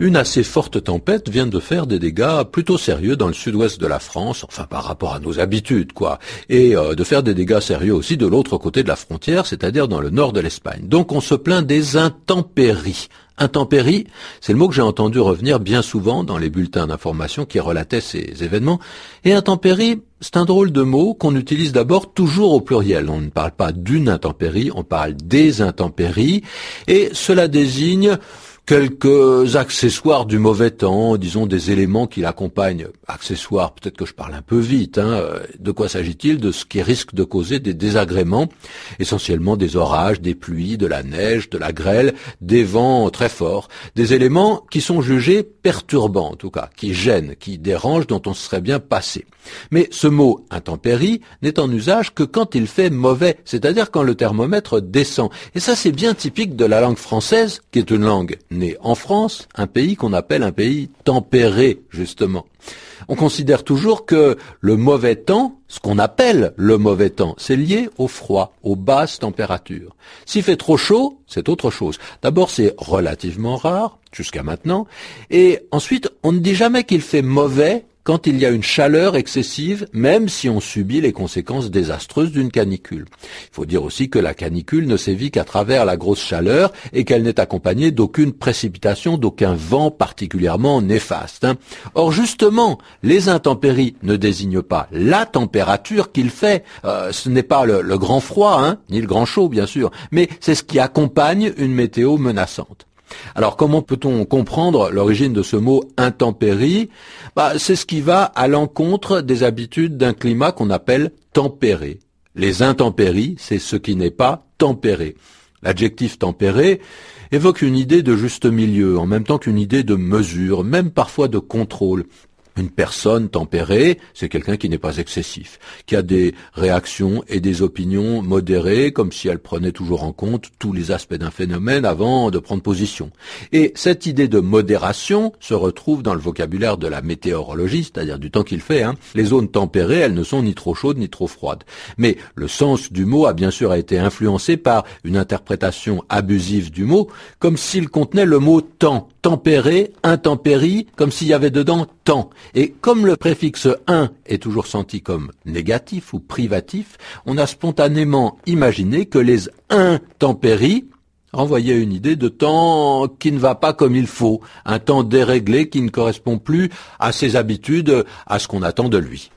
Une assez forte tempête vient de faire des dégâts plutôt sérieux dans le sud-ouest de la France, enfin par rapport à nos habitudes, quoi, et euh, de faire des dégâts sérieux aussi de l'autre côté de la frontière, c'est-à-dire dans le nord de l'Espagne. Donc on se plaint des intempéries. Intempéries, c'est le mot que j'ai entendu revenir bien souvent dans les bulletins d'information qui relataient ces événements. Et intempéries, c'est un drôle de mot qu'on utilise d'abord toujours au pluriel. On ne parle pas d'une intempérie, on parle des intempéries. Et cela désigne quelques accessoires du mauvais temps, disons des éléments qui l'accompagnent. Accessoires, peut-être que je parle un peu vite. Hein. De quoi s'agit-il? De ce qui risque de causer des désagréments, essentiellement des orages, des pluies, de la neige, de la grêle, des vents très forts, des éléments qui sont jugés perturbants en tout cas, qui gênent, qui dérangent, dont on serait bien passé. Mais ce mot intempérie n'est en usage que quand il fait mauvais, c'est-à-dire quand le thermomètre descend. Et ça c'est bien typique de la langue française, qui est une langue né en France, un pays qu'on appelle un pays tempéré, justement. On considère toujours que le mauvais temps, ce qu'on appelle le mauvais temps, c'est lié au froid, aux basses températures. S'il fait trop chaud, c'est autre chose. D'abord, c'est relativement rare, jusqu'à maintenant, et ensuite, on ne dit jamais qu'il fait mauvais quand il y a une chaleur excessive, même si on subit les conséquences désastreuses d'une canicule. Il faut dire aussi que la canicule ne sévit qu'à travers la grosse chaleur et qu'elle n'est accompagnée d'aucune précipitation, d'aucun vent particulièrement néfaste. Hein. Or justement, les intempéries ne désignent pas la température qu'il fait. Euh, ce n'est pas le, grand froid, hein, ni le grand chaud bien sûr, mais c'est ce qui accompagne une météo menaçante. Alors comment peut-on comprendre l'origine de ce mot intempérie? Bah, C'est ce qui va à l'encontre des habitudes d'un climat qu'on appelle tempéré. Les intempéries, c'est ce qui n'est pas tempéré. L'adjectif tempéré évoque une idée de juste milieu, en même temps qu'une idée de mesure, même parfois de contrôle. Une personne tempérée, c'est quelqu'un qui n'est pas excessif, qui a des réactions et des opinions modérées, comme si elle prenait toujours en compte tous les aspects d'un phénomène avant de prendre position. Et cette idée de modération se retrouve dans le vocabulaire de la météorologie, c'est-à-dire du temps qu'il fait. Hein. Les zones tempérées, elles ne sont ni trop chaudes ni trop froides. Mais le sens du mot a bien sûr été influencé par une interprétation abusive du mot, comme s'il contenait le mot temps tempéré, intempérie, comme s'il y avait dedans temps. Et comme le préfixe un est toujours senti comme négatif ou privatif, on a spontanément imaginé que les intempéries renvoyaient une idée de temps qui ne va pas comme il faut, un temps déréglé qui ne correspond plus à ses habitudes, à ce qu'on attend de lui.